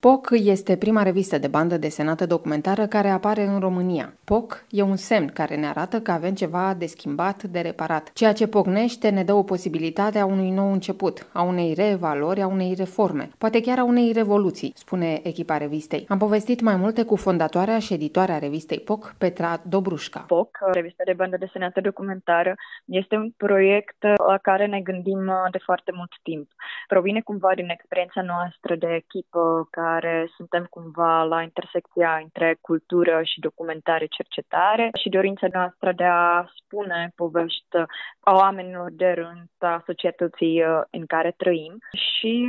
POC este prima revistă de bandă desenată documentară care apare în România. POC e un semn care ne arată că avem ceva de schimbat, de reparat. Ceea ce pocnește ne dă o posibilitate a unui nou început, a unei reevaluări, a unei reforme, poate chiar a unei revoluții, spune echipa revistei. Am povestit mai multe cu fondatoarea și editoarea revistei POC, Petra Dobrușca. POC, revista de bandă desenată documentară, este un proiect la care ne gândim de foarte mult timp. Provine cumva din experiența noastră de echipă ca care suntem cumva la intersecția între cultură și documentare cercetare și dorința noastră de a spune povești a oamenilor de rând, a societății uh, în care trăim. Și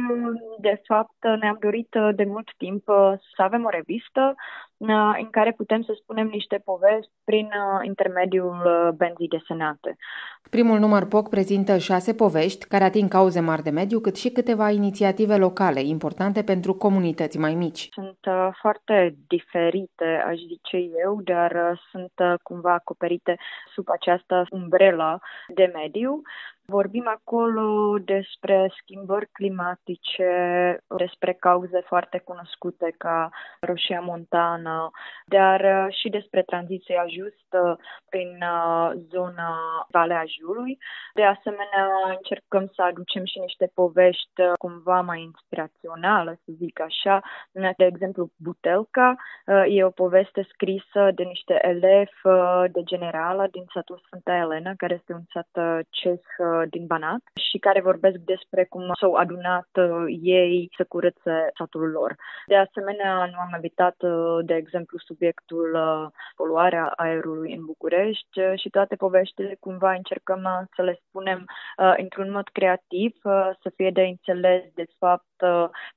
de fapt ne-am dorit uh, de mult timp uh, să avem o revistă în care putem să spunem niște povești prin intermediul benzii desenate. Primul număr POC prezintă șase povești care ating cauze mari de mediu, cât și câteva inițiative locale importante pentru comunități mai mici. Sunt foarte diferite, aș zice eu, dar sunt cumva acoperite sub această umbrelă de mediu. Vorbim acolo despre schimbări climatice, despre cauze foarte cunoscute ca Roșia Montană, dar uh, și despre tranziția justă prin uh, zona Valea Jurului. De asemenea, încercăm să aducem și niște povești uh, cumva mai inspiraționale, să zic așa. De exemplu, Butelca e o poveste scrisă de niște elevi de generală din satul Sfânta Elena, care este un sat ceh din Banat și care vorbesc despre cum s-au adunat uh, ei să curățe satul lor. De asemenea, nu am evitat, uh, de exemplu, subiectul uh, poluarea aerului în București și toate poveștile cumva încercăm să le spunem într-un mod creativ, să fie de înțeles de fapt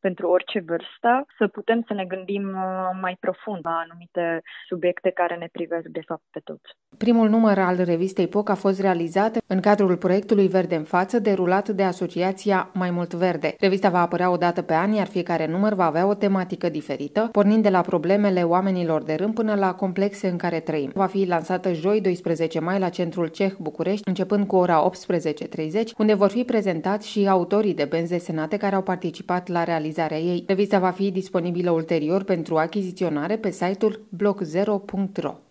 pentru orice vârstă, să putem să ne gândim mai profund la anumite subiecte care ne privesc de fapt pe toți. Primul număr al revistei POC a fost realizat în cadrul proiectului Verde în față, derulat de asociația Mai Mult Verde. Revista va apărea o dată pe an, iar fiecare număr va avea o tematică diferită, pornind de la problemele oamenilor de rând până la complexe în care trăim. Va fi lansată joi 12 mai la Centrul Ceh București, începând cu ora 18.30, unde vor fi prezentați și autorii de benzi desenate care au participat la realizarea ei. Revista va fi disponibilă ulterior pentru achiziționare pe site-ul blog0.ro.